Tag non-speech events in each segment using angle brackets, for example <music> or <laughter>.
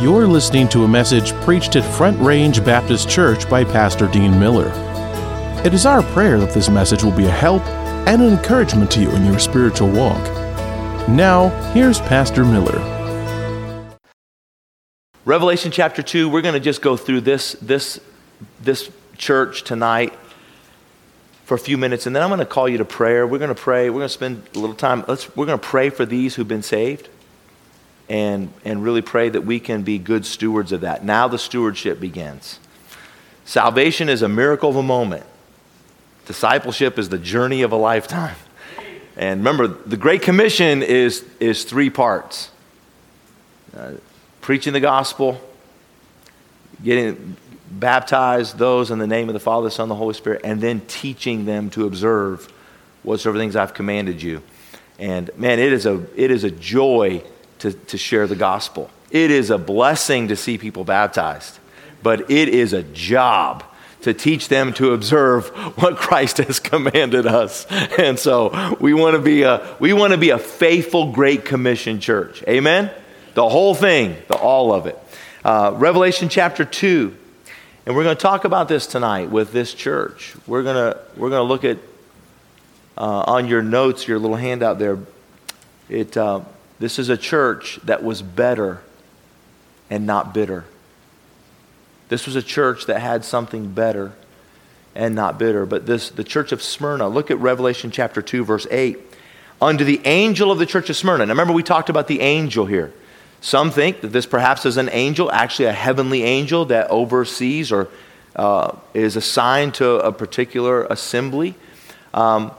You're listening to a message preached at Front Range Baptist Church by Pastor Dean Miller. It is our prayer that this message will be a help and an encouragement to you in your spiritual walk. Now, here's Pastor Miller. Revelation chapter 2, we're going to just go through this, this, this church tonight for a few minutes, and then I'm going to call you to prayer. We're going to pray. We're going to spend a little time. Let's, we're going to pray for these who've been saved and, and really pray that we can be good stewards of that. Now the stewardship begins. Salvation is a miracle of a moment, discipleship is the journey of a lifetime. And remember, the Great Commission is, is three parts uh, preaching the gospel, getting baptized those in the name of the Father, the Son, and the Holy Spirit, and then teaching them to observe whatsoever things I've commanded you. And man, it is a, it is a joy to, to share the gospel. It is a blessing to see people baptized, but it is a job to teach them to observe what Christ has <laughs> commanded us. And so we want to be a, we want to be a faithful Great Commission church. Amen? The whole thing, the, all of it. Uh, Revelation chapter 2. And we're going to talk about this tonight with this church. We're going to, we're going to look at, uh, on your notes, your little handout there, it, uh, this is a church that was better and not bitter. This was a church that had something better and not bitter. But this, the church of Smyrna, look at Revelation chapter 2, verse 8. Unto the angel of the church of Smyrna. Now remember, we talked about the angel here. Some think that this perhaps is an angel, actually a heavenly angel that oversees or uh, is assigned to a particular assembly. Um,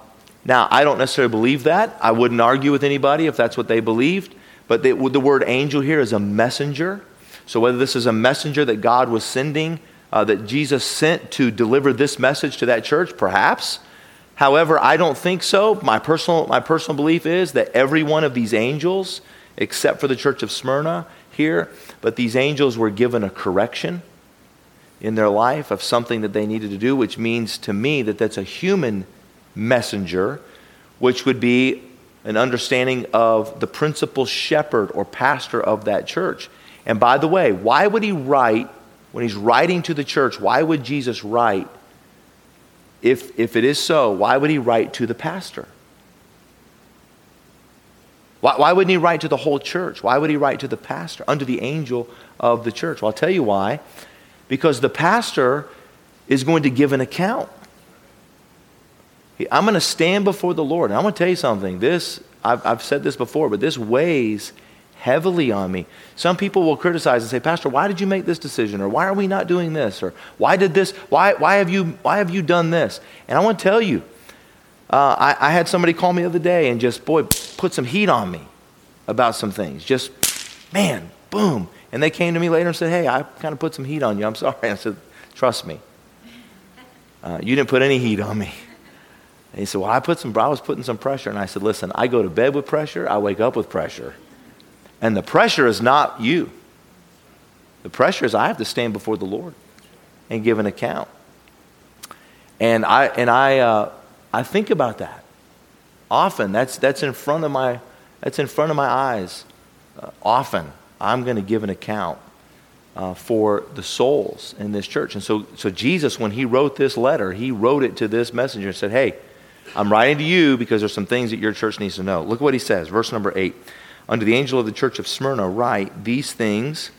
now, I don't necessarily believe that. I wouldn't argue with anybody if that's what they believed. But the, the word angel here is a messenger. So, whether this is a messenger that God was sending, uh, that Jesus sent to deliver this message to that church, perhaps. However, I don't think so. My personal, my personal belief is that every one of these angels, except for the church of Smyrna here, but these angels were given a correction in their life of something that they needed to do, which means to me that that's a human messenger, which would be an understanding of the principal shepherd or pastor of that church. And by the way, why would he write, when he's writing to the church, why would Jesus write? If, if it is so, why would he write to the pastor? Why, why wouldn't he write to the whole church? Why would he write to the pastor, under the angel of the church? Well, I'll tell you why. Because the pastor is going to give an account. I'm going to stand before the Lord. And I'm going to tell you something. This, I've, I've said this before, but this weighs heavily on me. Some people will criticize and say, Pastor, why did you make this decision? Or why are we not doing this? Or why did this, why, why, have, you, why have you done this? And I want to tell you, uh, I, I had somebody call me the other day and just, boy, put some heat on me about some things. Just, man, boom. And they came to me later and said, Hey, I kind of put some heat on you. I'm sorry. <laughs> I said, Trust me. Uh, you didn't put any heat on me. And he said, Well, I, put some, I was putting some pressure. And I said, Listen, I go to bed with pressure, I wake up with pressure. And the pressure is not you. The pressure is I have to stand before the Lord and give an account. And I, and I, uh, I think about that often. That's, that's, in front of my, that's in front of my eyes. Uh, often, I'm going to give an account uh, for the souls in this church. And so, so Jesus, when he wrote this letter, he wrote it to this messenger and said, Hey, I'm writing to you because there's some things that your church needs to know. Look what he says, verse number 8. Unto the angel of the church of Smyrna, write, These things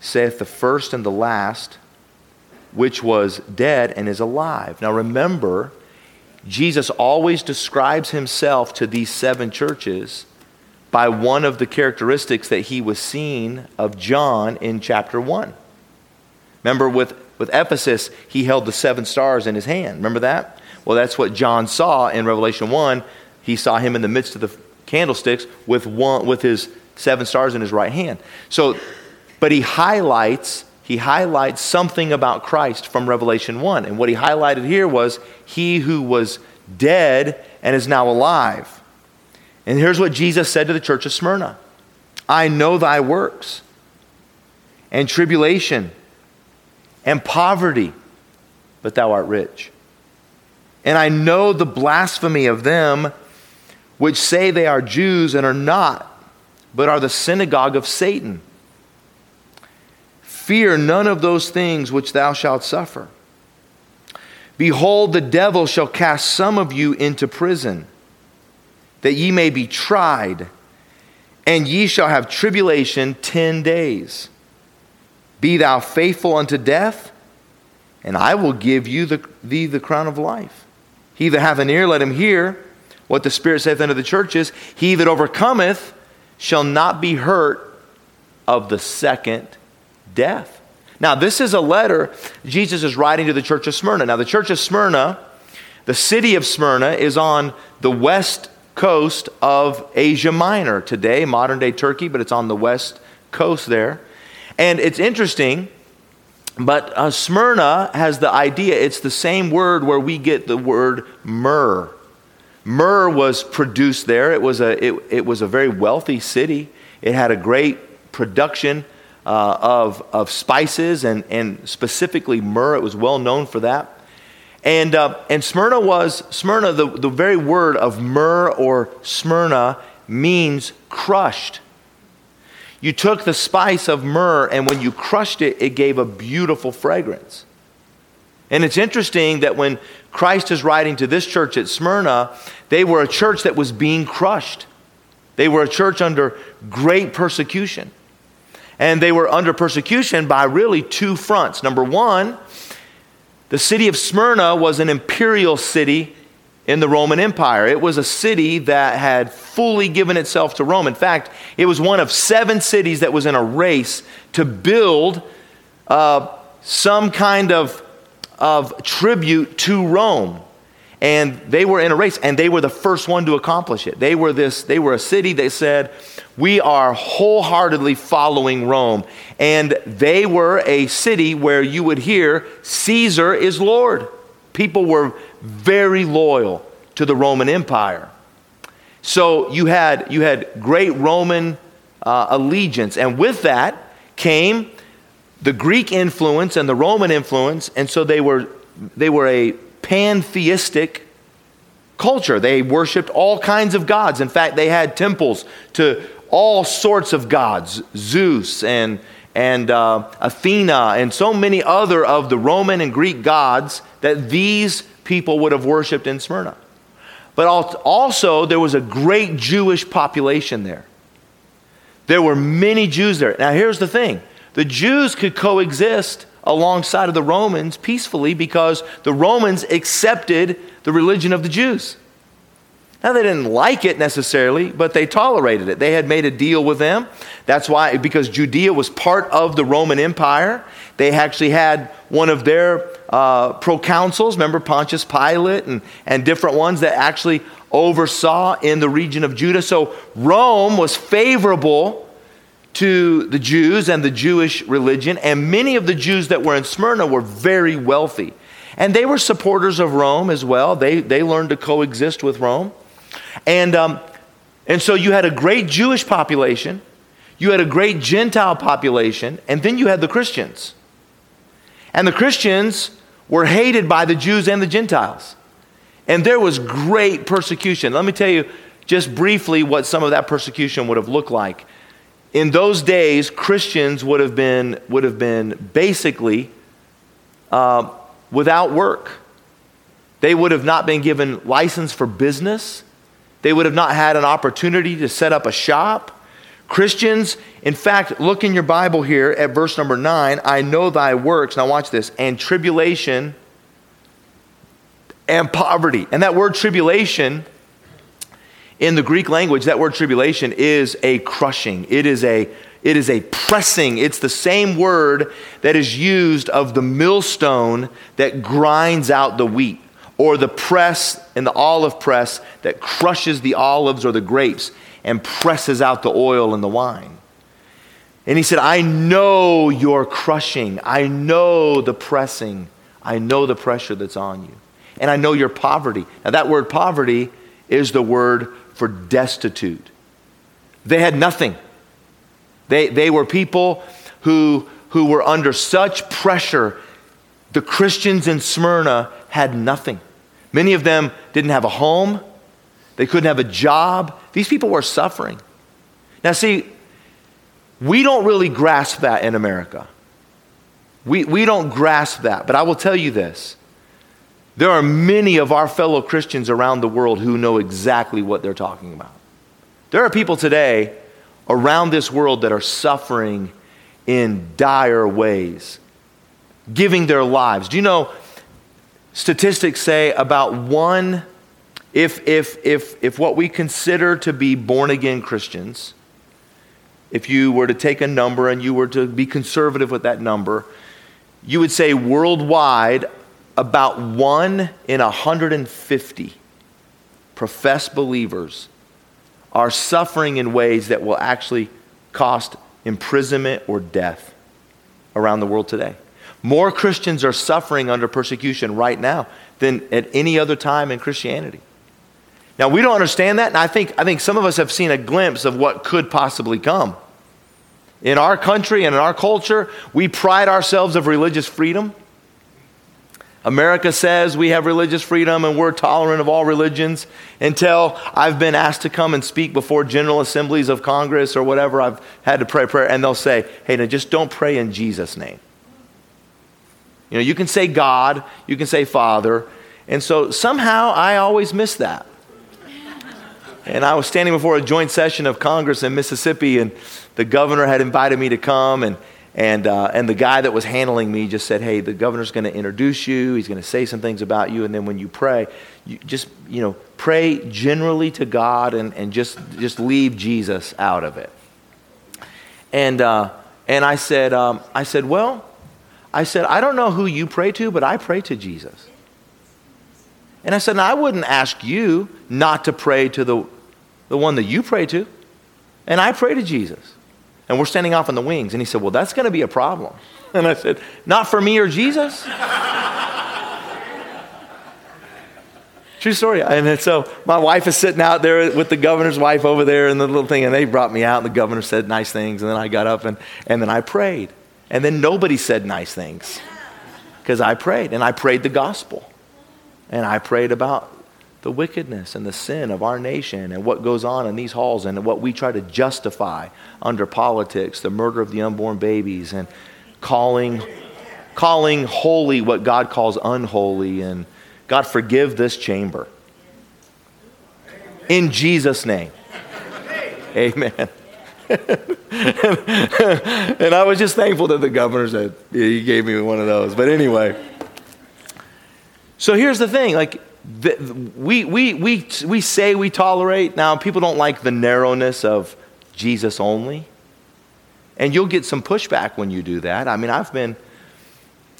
saith the first and the last, which was dead and is alive. Now remember, Jesus always describes himself to these seven churches by one of the characteristics that he was seen of John in chapter 1. Remember, with, with Ephesus, he held the seven stars in his hand. Remember that? Well, that's what John saw in Revelation 1. He saw him in the midst of the candlesticks with, one, with his seven stars in his right hand. So, but he highlights he highlights something about Christ from Revelation 1. And what he highlighted here was he who was dead and is now alive. And here's what Jesus said to the church of Smyrna I know thy works, and tribulation, and poverty, but thou art rich. And I know the blasphemy of them which say they are Jews and are not, but are the synagogue of Satan. Fear none of those things which thou shalt suffer. Behold, the devil shall cast some of you into prison, that ye may be tried, and ye shall have tribulation ten days. Be thou faithful unto death, and I will give you the, thee the crown of life. He that hath an ear, let him hear what the Spirit saith unto the churches. He that overcometh shall not be hurt of the second death. Now, this is a letter Jesus is writing to the church of Smyrna. Now, the church of Smyrna, the city of Smyrna, is on the west coast of Asia Minor today, modern day Turkey, but it's on the west coast there. And it's interesting, but uh, Smyrna has the idea, it's the same word where we get the word myrrh. Myrrh was produced there. It was a, it, it was a very wealthy city. It had a great production uh, of, of spices and, and specifically myrrh. It was well known for that. And, uh, and Smyrna was, Smyrna, the, the very word of myrrh or Smyrna means crushed. You took the spice of myrrh, and when you crushed it, it gave a beautiful fragrance. And it's interesting that when Christ is writing to this church at Smyrna, they were a church that was being crushed. They were a church under great persecution. And they were under persecution by really two fronts. Number one, the city of Smyrna was an imperial city in the Roman Empire. It was a city that had fully given itself to Rome. In fact, it was one of seven cities that was in a race to build uh, some kind of, of tribute to Rome. And they were in a race, and they were the first one to accomplish it. They were this, they were a city, they said, we are wholeheartedly following Rome. And they were a city where you would hear, Caesar is Lord. People were very loyal to the Roman Empire. So you had, you had great Roman uh, allegiance. And with that came the Greek influence and the Roman influence. And so they were, they were a pantheistic culture. They worshiped all kinds of gods. In fact, they had temples to all sorts of gods Zeus and, and uh, Athena and so many other of the Roman and Greek gods that these people would have worshiped in Smyrna. But also, there was a great Jewish population there. There were many Jews there. Now, here's the thing the Jews could coexist alongside of the Romans peacefully because the Romans accepted the religion of the Jews. Now, they didn't like it necessarily, but they tolerated it. They had made a deal with them. That's why, because Judea was part of the Roman Empire, they actually had one of their uh, proconsuls, remember Pontius Pilate and, and different ones that actually oversaw in the region of Judah. So Rome was favorable to the Jews and the Jewish religion, and many of the Jews that were in Smyrna were very wealthy. And they were supporters of Rome as well. They, they learned to coexist with Rome. And, um, and so you had a great Jewish population, you had a great Gentile population, and then you had the Christians. And the Christians were hated by the Jews and the Gentiles. And there was great persecution. Let me tell you just briefly what some of that persecution would have looked like. In those days, Christians would have been, would have been basically uh, without work. They would have not been given license for business. They would have not had an opportunity to set up a shop. Christians, in fact, look in your Bible here at verse number nine. I know thy works. Now, watch this. And tribulation and poverty. And that word tribulation in the Greek language, that word tribulation is a crushing. It is a it is a pressing. It's the same word that is used of the millstone that grinds out the wheat or the press in the olive press that crushes the olives or the grapes and presses out the oil and the wine. And he said, I know your crushing. I know the pressing. I know the pressure that's on you. And I know your poverty. Now, that word poverty is the word for destitute. They had nothing. They, they were people who, who were under such pressure. The Christians in Smyrna had nothing. Many of them didn't have a home, they couldn't have a job. These people were suffering. Now, see, we don't really grasp that in America. We, we don't grasp that. But I will tell you this there are many of our fellow Christians around the world who know exactly what they're talking about. There are people today around this world that are suffering in dire ways, giving their lives. Do you know statistics say about one, if, if, if, if what we consider to be born again Christians, if you were to take a number and you were to be conservative with that number, you would say worldwide about one in 150 professed believers are suffering in ways that will actually cost imprisonment or death around the world today. More Christians are suffering under persecution right now than at any other time in Christianity. Now, we don't understand that, and I think, I think some of us have seen a glimpse of what could possibly come. In our country and in our culture, we pride ourselves of religious freedom. America says we have religious freedom and we're tolerant of all religions until I've been asked to come and speak before general assemblies of Congress or whatever. I've had to pray prayer, and they'll say, hey, now just don't pray in Jesus' name. You know, you can say God, you can say Father, and so somehow I always miss that. And I was standing before a joint session of Congress in Mississippi, and the governor had invited me to come, and and, uh, and the guy that was handling me just said, Hey, the governor's going to introduce you. He's going to say some things about you. And then when you pray, you just, you know, pray generally to God and, and just, just leave Jesus out of it. And, uh, and I, said, um, I said, Well, I said, I don't know who you pray to, but I pray to Jesus. And I said, I wouldn't ask you not to pray to the, the one that you pray to. And I pray to Jesus and we're standing off in the wings. And he said, Well, that's going to be a problem. <laughs> And I said, Not for me or Jesus. <laughs> True story. And so my wife is sitting out there with the governor's wife over there and the little thing, and they brought me out, and the governor said nice things, and then I got up and, and then I prayed. And then nobody said nice things because I prayed, and I prayed the gospel. And I prayed about the wickedness and the sin of our nation and what goes on in these halls and what we try to justify under politics, the murder of the unborn babies and calling calling holy what God calls unholy and God forgive this chamber. In Jesus name. Amen. <laughs> and I was just thankful that the governor said he gave me one of those. But anyway, so here's the thing like the, we, we, we, we say we tolerate. Now, people don't like the narrowness of Jesus only. And you'll get some pushback when you do that. I mean, I've been,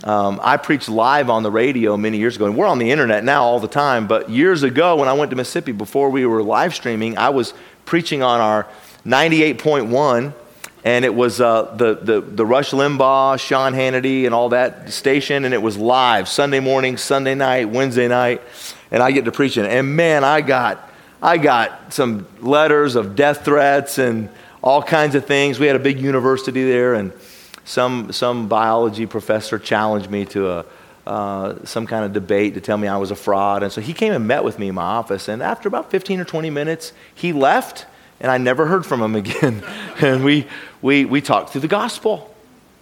um, I preached live on the radio many years ago, and we're on the internet now all the time. But years ago, when I went to Mississippi, before we were live streaming, I was preaching on our 98.1 and it was uh, the, the, the Rush Limbaugh, Sean Hannity, and all that station, and it was live Sunday morning, Sunday night, Wednesday night and I get to preaching. And man, I got, I got some letters of death threats and all kinds of things. We had a big university there, and some, some biology professor challenged me to a, uh, some kind of debate to tell me I was a fraud. And so he came and met with me in my office. And after about 15 or 20 minutes, he left, and I never heard from him again. <laughs> and we, we, we talked through the gospel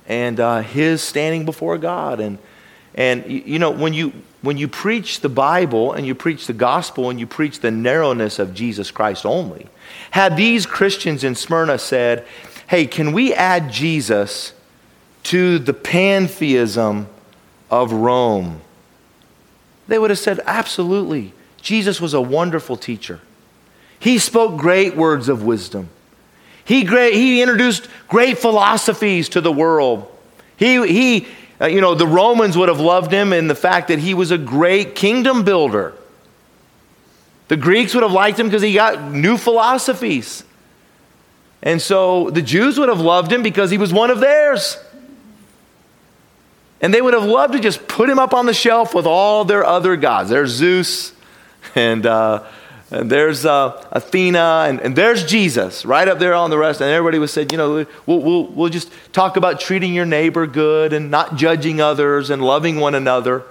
and uh, his standing before God. And, and you know, when you, when you preach the Bible and you preach the gospel and you preach the narrowness of Jesus Christ only, had these Christians in Smyrna said, hey, can we add Jesus to the pantheism of Rome? They would have said, absolutely. Jesus was a wonderful teacher. He spoke great words of wisdom. He, great, he introduced great philosophies to the world. He, he, uh, you know, the Romans would have loved him in the fact that he was a great kingdom builder. The Greeks would have liked him because he got new philosophies. And so the Jews would have loved him because he was one of theirs. And they would have loved to just put him up on the shelf with all their other gods. There's Zeus and uh, and there's uh, Athena, and, and, there's Jesus right up there on the rest. And everybody was said, you know, we'll, we'll, we'll just talk about treating your neighbor good and not judging others and loving one another.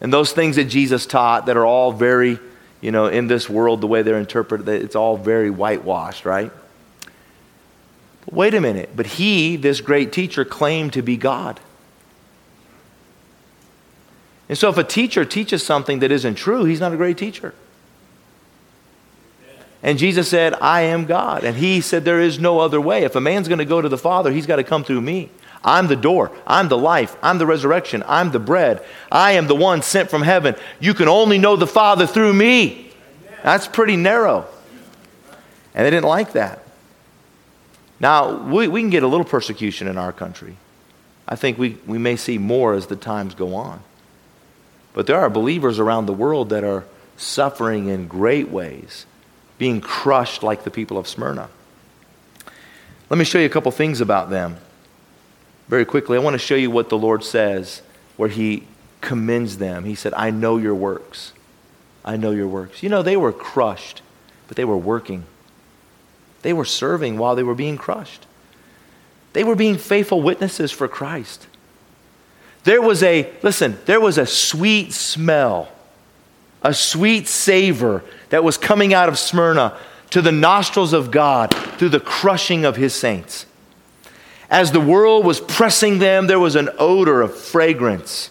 And those things that Jesus taught that are all very, you know, in this world, the way they're interpreted, it's all very whitewashed, right? But wait a minute. But he, this great teacher, claimed to be God. And so if a teacher teaches something that isn't true, he's not a great teacher. And Jesus said, I am God. And he said, There is no other way. If a man's going to go to the Father, he's got to come through me. I'm the door. I'm the life. I'm the resurrection. I'm the bread. I am the one sent from heaven. You can only know the Father through me. That's pretty narrow. And they didn't like that. Now, we, we can get a little persecution in our country. I think we, we may see more as the times go on. But there are believers around the world that are suffering in great ways, being crushed like the people of Smyrna. Let me show you a couple things about them. Very quickly, I want to show you what the Lord says where He commends them. He said, I know your works. I know your works. You know, they were crushed, but they were working. They were serving while they were being crushed. They were being faithful witnesses for Christ. There was a, listen, there was a sweet smell, a sweet savor that was coming out of Smyrna to the nostrils of God through the crushing of his saints. As the world was pressing them, there was an odor of fragrance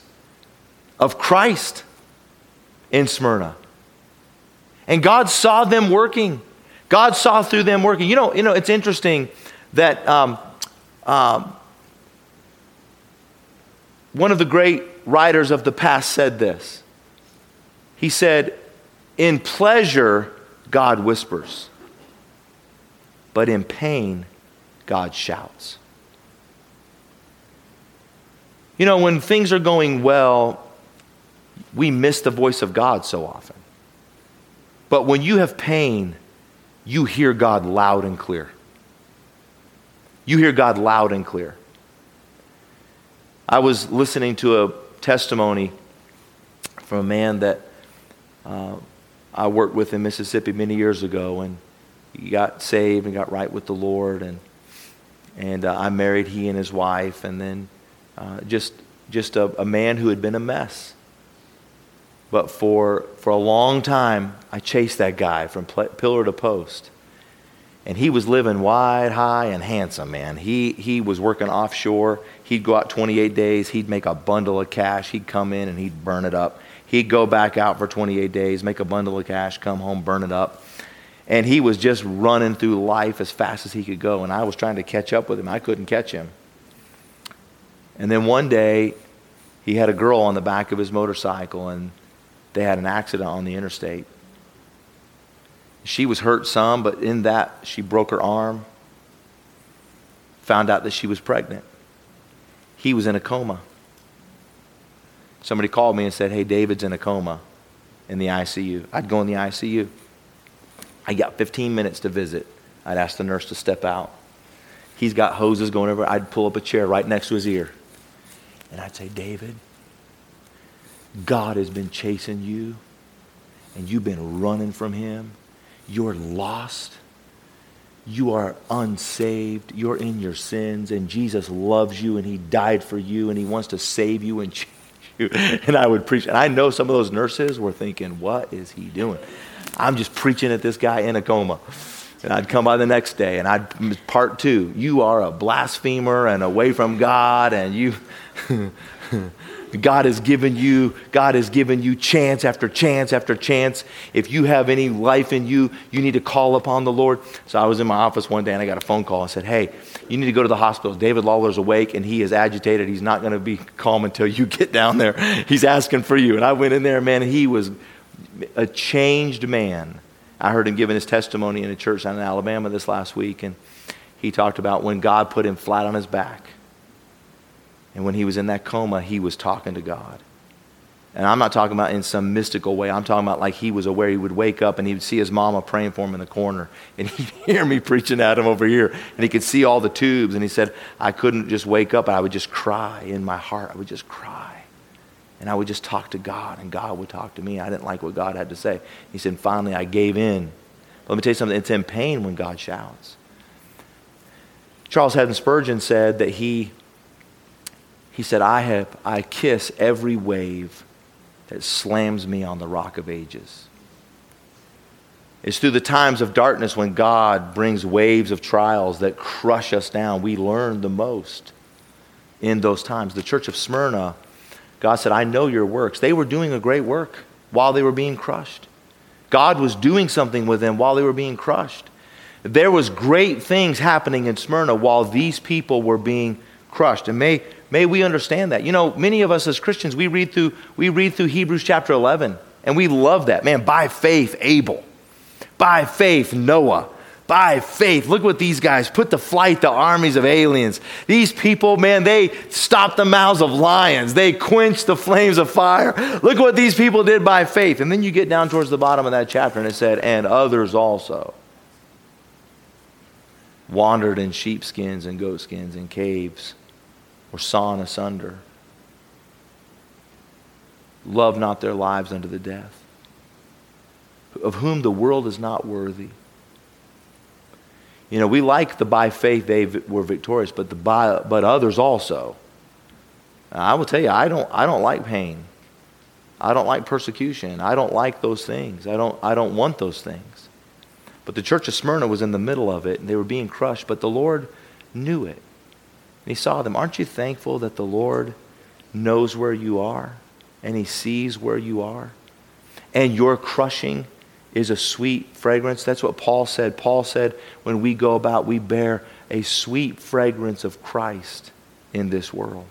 of Christ in Smyrna. And God saw them working. God saw through them working. You know, you know it's interesting that um, um, one of the great writers of the past said this. He said, In pleasure, God whispers, but in pain, God shouts. You know, when things are going well, we miss the voice of God so often. But when you have pain, you hear God loud and clear. You hear God loud and clear. I was listening to a testimony from a man that uh, I worked with in Mississippi many years ago, and he got saved and got right with the Lord, and and uh, I married he and his wife, and then uh, just just a, a man who had been a mess. But for for a long time, I chased that guy from pl- pillar to post and he was living wide, high, and handsome, man. He, he was working offshore. He'd go out 28 days. He'd make a bundle of cash. He'd come in and he'd burn it up. He'd go back out for 28 days, make a bundle of cash, come home, burn it up. And he was just running through life as fast as he could go. And I was trying to catch up with him. I couldn't catch him. And then one day, he had a girl on the back of his motorcycle, and they had an accident on the interstate. She was hurt some, but in that, she broke her arm, found out that she was pregnant. He was in a coma. Somebody called me and said, Hey, David's in a coma in the ICU. I'd go in the ICU. I got 15 minutes to visit. I'd ask the nurse to step out. He's got hoses going over. I'd pull up a chair right next to his ear. And I'd say, David, God has been chasing you, and you've been running from him you're lost. You are unsaved. You're in your sins, and Jesus loves you, and He died for you, and He wants to save you and change you. <laughs> And I would preach. And I know some of those nurses were thinking, What is he doing? I'm just preaching at this guy in a coma. And I'd come by the next day, and I'd part two. You are a blasphemer and away from God, and you. <laughs> <laughs> God has given you, God has given you chance after chance after chance. If you have any life in you, you need to call upon the Lord. So I was in my office one day and I got a phone call and said, Hey, you need to go to the hospital. David Lawler's awake and he is agitated. He's not going to be calm until you <laughs> get down there. He's asking for you. And I went in there, man, he was a changed man. I heard him giving his testimony in a church down in Alabama this last week, and he talked about when God put him flat on his back and when he was in that coma, he was talking to God. And I'm not talking about in some mystical way. I'm talking about like he was aware he would wake up and he would see his mama praying for him in the corner. And <laughs> he'd hear me preaching at him over here. And he could see all the tubes. And he said, I couldn't just wake up. I would just cry in my heart. I would just cry. And I would just talk to God. And God would talk to me. I didn't like what God had to say. He said, finally, I gave in. But let me tell you something. It's in pain when God shouts. Charles Haddon Spurgeon said that he he said, I, have, I kiss every wave that slams me on the rock of ages. It's through the times of darkness when God brings waves of trials that crush us down. We learn the most in those times. The church of Smyrna God said, I know your works. They were doing a great work while they were being crushed. God was doing something with them while they were being crushed. There was great things happening in Smyrna while these people were being crushed. And may, may we understand that. You know, many of us as Christians, we read through, we read through Hebrews chapter 11, and we love that. Man, by faith, Abel. By faith, Noah by faith. Look what these guys put to flight the armies of aliens. These people, man, they stopped the mouths of lions. They quenched the flames of fire. Look what these people did by faith. And then you get down towards the bottom of that chapter and it said, and others also wandered in sheepskins and goatskins in caves, were sawn asunder, Love not their lives unto the death, of whom the world is not worthy you know, we like the by faith they were victorious, but, the by, but others also. I will tell you, I don't, I don't like pain. I don't like persecution. I don't like those things. I don't, I don't want those things. But the church of Smyrna was in the middle of it, and they were being crushed, but the Lord knew it. And He saw them. Aren't you thankful that the Lord knows where you are, and He sees where you are? And your crushing is a sweet fragrance. That's what Paul said. Paul said, when we go about, we bear a sweet fragrance of Christ in this world.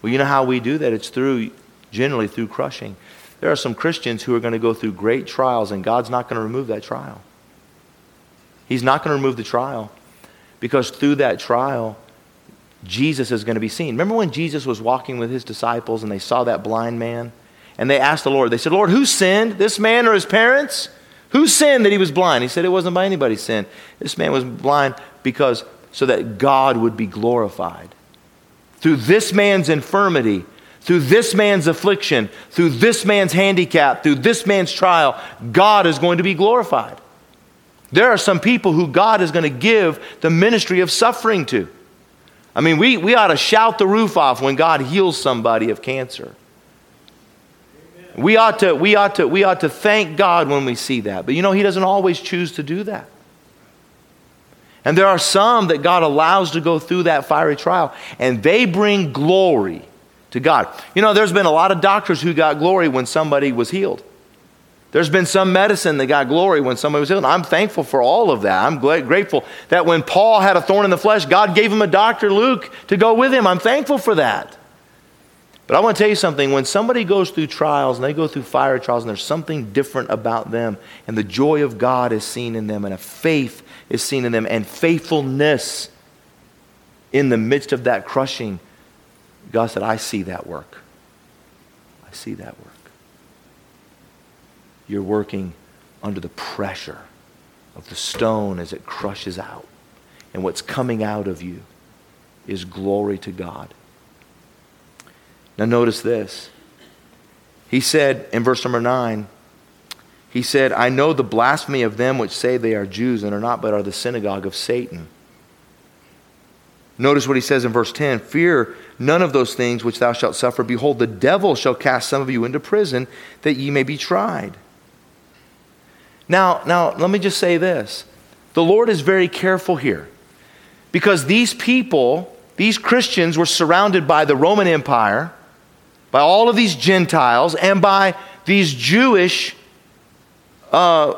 Well, you know how we do that? It's through, generally, through crushing. There are some Christians who are going to go through great trials, and God's not going to remove that trial. He's not going to remove the trial because through that trial, Jesus is going to be seen. Remember when Jesus was walking with his disciples and they saw that blind man? And they asked the Lord, they said, Lord, who sinned, this man or his parents? Who sinned that he was blind? He said, It wasn't by anybody's sin. This man was blind because so that God would be glorified. Through this man's infirmity, through this man's affliction, through this man's handicap, through this man's trial, God is going to be glorified. There are some people who God is going to give the ministry of suffering to. I mean, we, we ought to shout the roof off when God heals somebody of cancer. We ought, to, we, ought to, we ought to thank God when we see that. But you know, He doesn't always choose to do that. And there are some that God allows to go through that fiery trial, and they bring glory to God. You know, there's been a lot of doctors who got glory when somebody was healed. There's been some medicine that got glory when somebody was healed. I'm thankful for all of that. I'm grateful that when Paul had a thorn in the flesh, God gave him a doctor, Luke, to go with him. I'm thankful for that. But I want to tell you something. When somebody goes through trials and they go through fire trials and there's something different about them, and the joy of God is seen in them, and a faith is seen in them, and faithfulness in the midst of that crushing, God said, I see that work. I see that work. You're working under the pressure of the stone as it crushes out. And what's coming out of you is glory to God. Now, notice this. He said in verse number 9, he said, I know the blasphemy of them which say they are Jews and are not, but are the synagogue of Satan. Notice what he says in verse 10 Fear none of those things which thou shalt suffer. Behold, the devil shall cast some of you into prison that ye may be tried. Now, now let me just say this. The Lord is very careful here because these people, these Christians, were surrounded by the Roman Empire by all of these Gentiles and by these Jewish uh,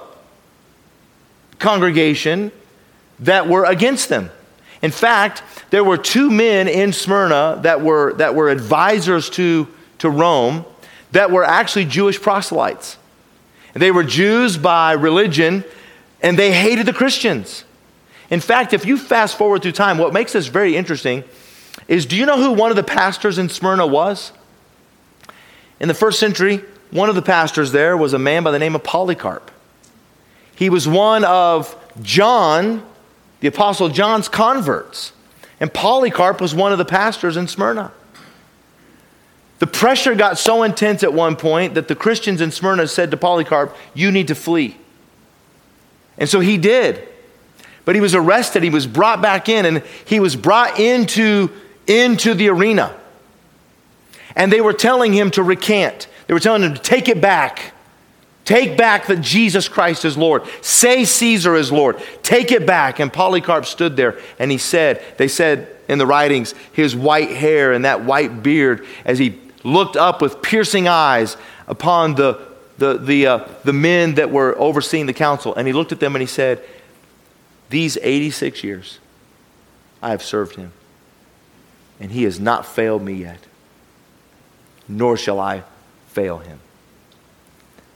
congregation that were against them. In fact, there were two men in Smyrna that were, that were advisors to, to Rome that were actually Jewish proselytes. They were Jews by religion, and they hated the Christians. In fact, if you fast forward through time, what makes this very interesting is do you know who one of the pastors in Smyrna was? In the first century, one of the pastors there was a man by the name of Polycarp. He was one of John, the Apostle John's converts. And Polycarp was one of the pastors in Smyrna. The pressure got so intense at one point that the Christians in Smyrna said to Polycarp, You need to flee. And so he did. But he was arrested, he was brought back in, and he was brought into, into the arena and they were telling him to recant. They were telling him to take it back. Take back that Jesus Christ is Lord. Say Caesar is Lord. Take it back. And Polycarp stood there and he said, they said in the writings, his white hair and that white beard, as he looked up with piercing eyes upon the, the, the, uh, the men that were overseeing the council. And he looked at them and he said, These 86 years, I have served him. And he has not failed me yet, nor shall I fail him.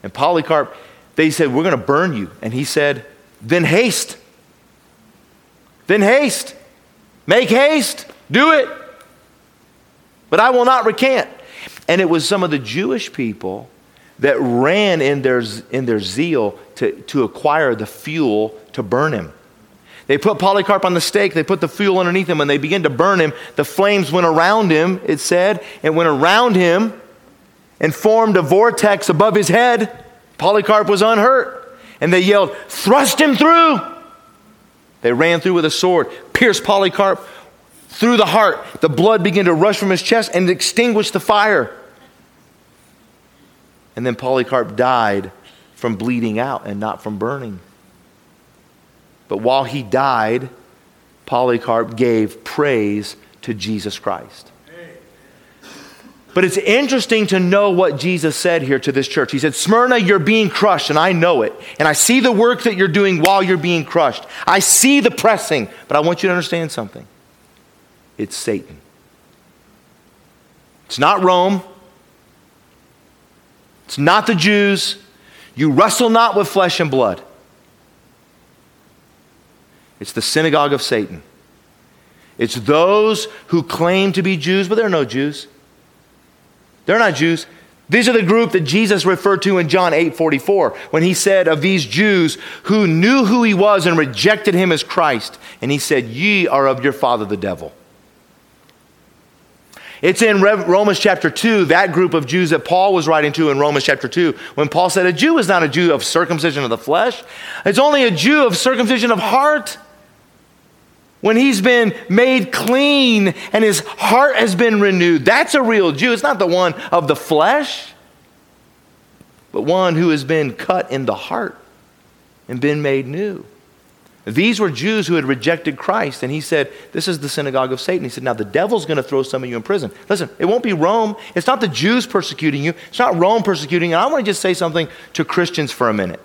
And Polycarp, they said, We're going to burn you. And he said, Then haste. Then haste. Make haste. Do it. But I will not recant. And it was some of the Jewish people that ran in their, in their zeal to, to acquire the fuel to burn him. They put Polycarp on the stake, they put the fuel underneath him, and they began to burn him. The flames went around him, it said, it went around him and formed a vortex above his head. Polycarp was unhurt. And they yelled, Thrust him through! They ran through with a sword, pierced Polycarp through the heart. The blood began to rush from his chest and extinguish the fire. And then Polycarp died from bleeding out and not from burning. But while he died, Polycarp gave praise to Jesus Christ. But it's interesting to know what Jesus said here to this church. He said, Smyrna, you're being crushed, and I know it. And I see the work that you're doing while you're being crushed. I see the pressing, but I want you to understand something it's Satan. It's not Rome, it's not the Jews. You wrestle not with flesh and blood. It's the synagogue of Satan. It's those who claim to be Jews, but they're no Jews. They're not Jews. These are the group that Jesus referred to in John 8 44 when he said of these Jews who knew who he was and rejected him as Christ. And he said, Ye are of your father the devil. It's in Romans chapter 2, that group of Jews that Paul was writing to in Romans chapter 2, when Paul said, A Jew is not a Jew of circumcision of the flesh, it's only a Jew of circumcision of heart when he's been made clean and his heart has been renewed. That's a real Jew. It's not the one of the flesh, but one who has been cut in the heart and been made new. These were Jews who had rejected Christ, and he said, This is the synagogue of Satan. He said, Now the devil's going to throw some of you in prison. Listen, it won't be Rome. It's not the Jews persecuting you, it's not Rome persecuting you. And I want to just say something to Christians for a minute.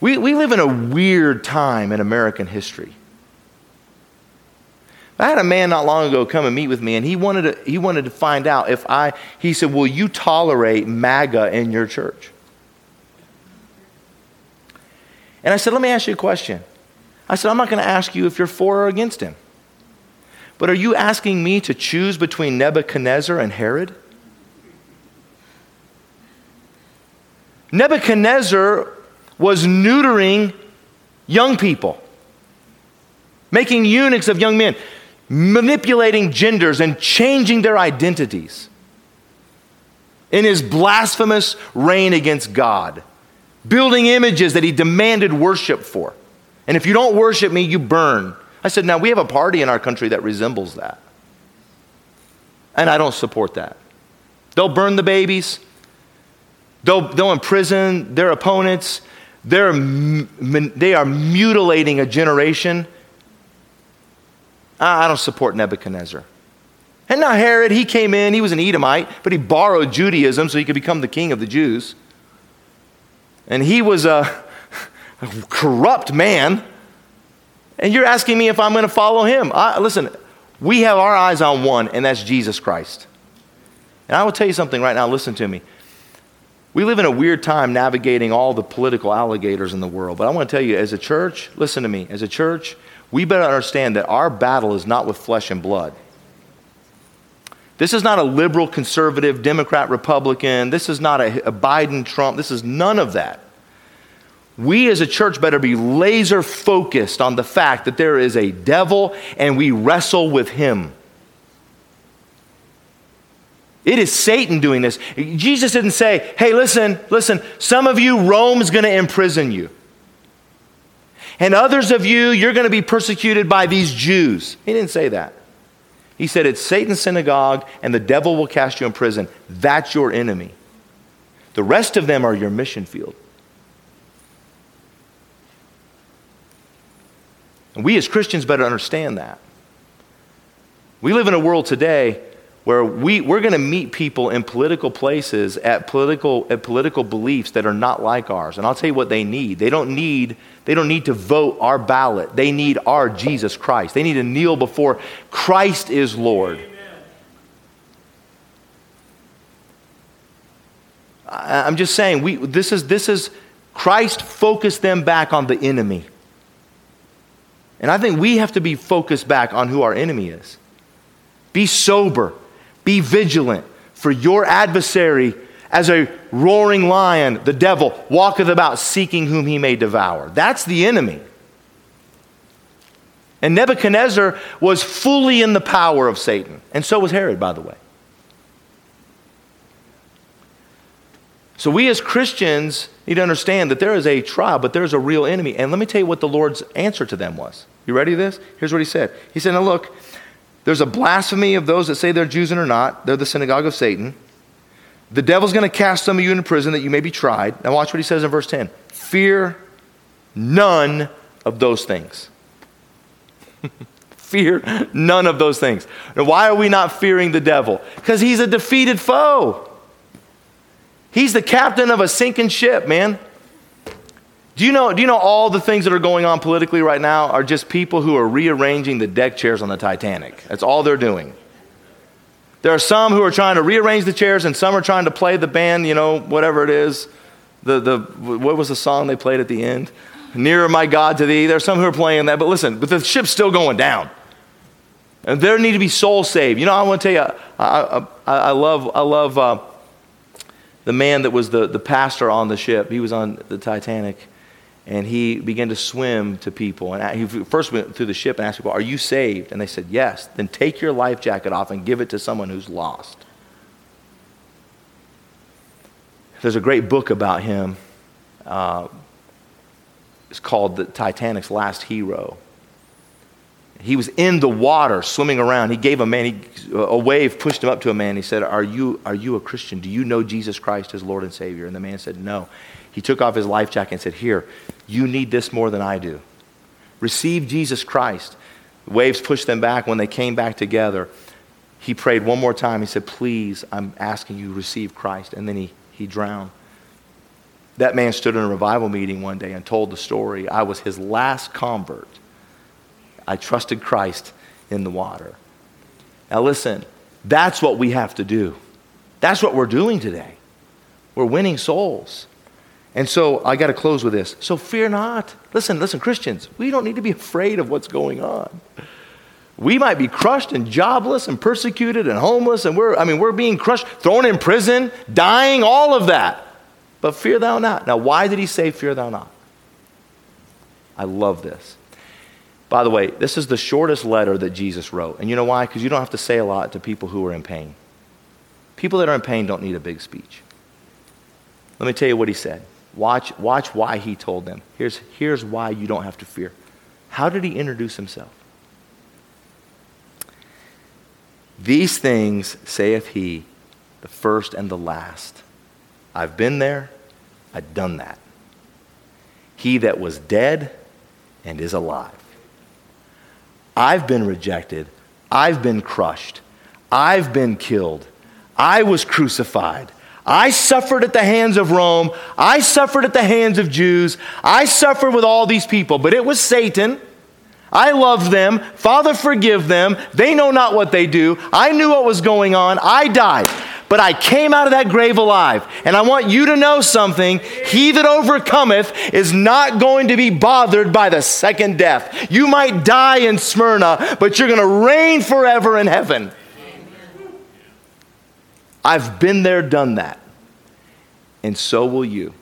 We, we live in a weird time in American history. I had a man not long ago come and meet with me, and he wanted to, he wanted to find out if I, he said, Will you tolerate MAGA in your church? And I said, Let me ask you a question. I said, I'm not going to ask you if you're for or against him. But are you asking me to choose between Nebuchadnezzar and Herod? Nebuchadnezzar was neutering young people, making eunuchs of young men manipulating genders and changing their identities in his blasphemous reign against God, building images that he demanded worship for. And if you don't worship me, you burn. I said, now we have a party in our country that resembles that. And I don't support that. They'll burn the babies, they'll, they'll imprison their opponents, They're, they are mutilating a generation I don't support Nebuchadnezzar. And now Herod, he came in, he was an Edomite, but he borrowed Judaism so he could become the king of the Jews. And he was a, a corrupt man. And you're asking me if I'm going to follow him. I, listen, we have our eyes on one, and that's Jesus Christ. And I will tell you something right now, listen to me. We live in a weird time navigating all the political alligators in the world. But I want to tell you, as a church, listen to me, as a church, we better understand that our battle is not with flesh and blood. This is not a liberal, conservative, Democrat, Republican. This is not a, a Biden, Trump. This is none of that. We as a church better be laser focused on the fact that there is a devil and we wrestle with him. It is Satan doing this. Jesus didn't say, hey, listen, listen, some of you, Rome's going to imprison you. And others of you, you're going to be persecuted by these Jews. He didn't say that. He said, It's Satan's synagogue, and the devil will cast you in prison. That's your enemy. The rest of them are your mission field. And we as Christians better understand that. We live in a world today where we, we're going to meet people in political places at political, at political beliefs that are not like ours. And I'll tell you what they need. They don't need, they don't need to vote our ballot. They need our Jesus Christ. They need to kneel before Christ is Lord. I, I'm just saying, we, this, is, this is Christ focused them back on the enemy. And I think we have to be focused back on who our enemy is. Be sober. Be vigilant, for your adversary, as a roaring lion, the devil, walketh about seeking whom he may devour. That's the enemy. And Nebuchadnezzar was fully in the power of Satan. And so was Herod, by the way. So we as Christians need to understand that there is a trial, but there's a real enemy. And let me tell you what the Lord's answer to them was. You ready to this? Here's what he said. He said, Now look, there's a blasphemy of those that say they're Jews and are not. They're the synagogue of Satan. The devil's going to cast some of you into prison that you may be tried. Now, watch what he says in verse 10 Fear none of those things. <laughs> Fear none of those things. Now, why are we not fearing the devil? Because he's a defeated foe. He's the captain of a sinking ship, man. Do you, know, do you know all the things that are going on politically right now are just people who are rearranging the deck chairs on the Titanic? That's all they're doing. There are some who are trying to rearrange the chairs, and some are trying to play the band, you know, whatever it is. The, the, what was the song they played at the end? Nearer, my God, to thee. There are some who are playing that, but listen, but the ship's still going down. And there need to be souls saved. You know, I want to tell you, I, I, I love, I love uh, the man that was the, the pastor on the ship. He was on the Titanic and he began to swim to people. And he first went through the ship and asked people, Are you saved? And they said, Yes. Then take your life jacket off and give it to someone who's lost. There's a great book about him. Uh, it's called The Titanic's Last Hero. He was in the water swimming around. He gave a man, he, a wave pushed him up to a man. He said, are you, are you a Christian? Do you know Jesus Christ as Lord and Savior? And the man said, No. He took off his life jacket and said, Here, you need this more than I do. Receive Jesus Christ. The waves pushed them back. When they came back together, he prayed one more time. He said, Please, I'm asking you, to receive Christ. And then he, he drowned. That man stood in a revival meeting one day and told the story. I was his last convert. I trusted Christ in the water. Now, listen, that's what we have to do. That's what we're doing today. We're winning souls. And so I got to close with this. So fear not. Listen, listen, Christians, we don't need to be afraid of what's going on. We might be crushed and jobless and persecuted and homeless, and we're, I mean, we're being crushed, thrown in prison, dying, all of that. But fear thou not. Now, why did he say, Fear thou not? I love this. By the way, this is the shortest letter that Jesus wrote. And you know why? Because you don't have to say a lot to people who are in pain. People that are in pain don't need a big speech. Let me tell you what he said. Watch, watch why he told them. Here's, here's why you don't have to fear. How did he introduce himself? These things saith he, the first and the last. I've been there, I've done that. He that was dead and is alive. I've been rejected, I've been crushed, I've been killed, I was crucified. I suffered at the hands of Rome. I suffered at the hands of Jews. I suffered with all these people, but it was Satan. I love them. Father, forgive them. They know not what they do. I knew what was going on. I died. But I came out of that grave alive. And I want you to know something. He that overcometh is not going to be bothered by the second death. You might die in Smyrna, but you're going to reign forever in heaven. I've been there, done that. And so will you.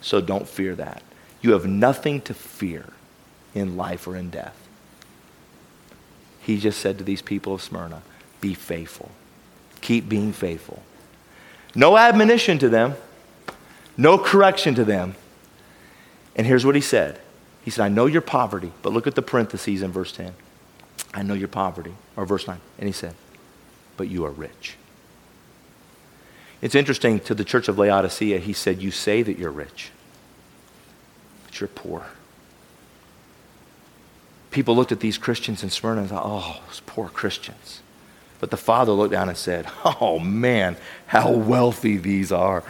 So don't fear that. You have nothing to fear in life or in death. He just said to these people of Smyrna, Be faithful. Keep being faithful. No admonition to them, no correction to them. And here's what he said He said, I know your poverty, but look at the parentheses in verse 10. I know your poverty, or verse 9. And he said, But you are rich. It's interesting to the church of Laodicea, he said, You say that you're rich, but you're poor. People looked at these Christians in Smyrna and thought, Oh, those poor Christians. But the father looked down and said, Oh man, how wealthy these are.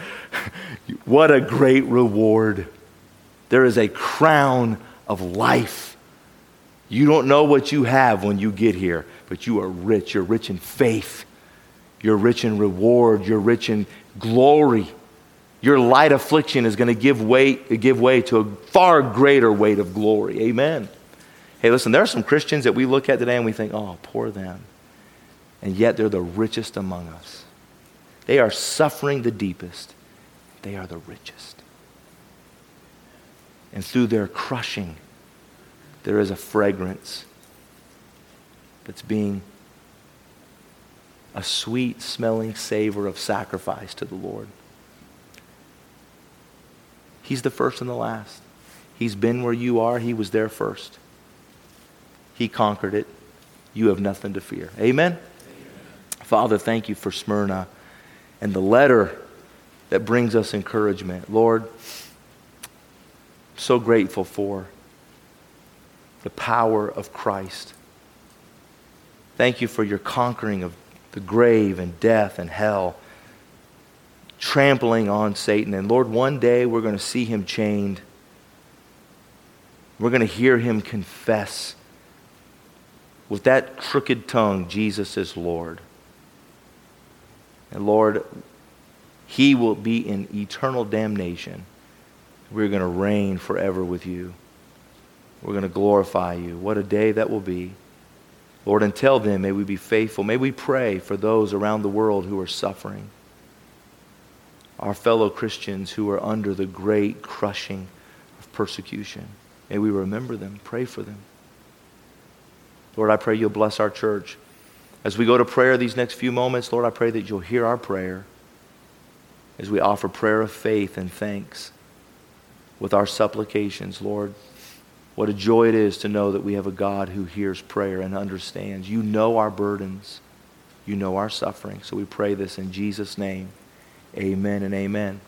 <laughs> what a great reward. There is a crown of life. You don't know what you have when you get here, but you are rich. You're rich in faith. You're rich in reward. You're rich in glory. Your light affliction is going to give way, give way to a far greater weight of glory. Amen. Hey, listen, there are some Christians that we look at today and we think, oh, poor them and yet they're the richest among us. They are suffering the deepest, they are the richest. And through their crushing, there is a fragrance that's being a sweet smelling savor of sacrifice to the Lord. He's the first and the last. He's been where you are, He was there first. He conquered it. You have nothing to fear. Amen? Father, thank you for Smyrna and the letter that brings us encouragement. Lord, so grateful for the power of Christ. Thank you for your conquering of the grave and death and hell, trampling on Satan. And Lord, one day we're going to see him chained. We're going to hear him confess with that crooked tongue, Jesus is Lord. And Lord, he will be in eternal damnation. We're going to reign forever with you. We're going to glorify you. What a day that will be. Lord, until then, may we be faithful. May we pray for those around the world who are suffering. Our fellow Christians who are under the great crushing of persecution. May we remember them, pray for them. Lord, I pray you'll bless our church. As we go to prayer these next few moments, Lord, I pray that you'll hear our prayer as we offer prayer of faith and thanks with our supplications, Lord. What a joy it is to know that we have a God who hears prayer and understands. You know our burdens, you know our suffering. So we pray this in Jesus' name. Amen and amen.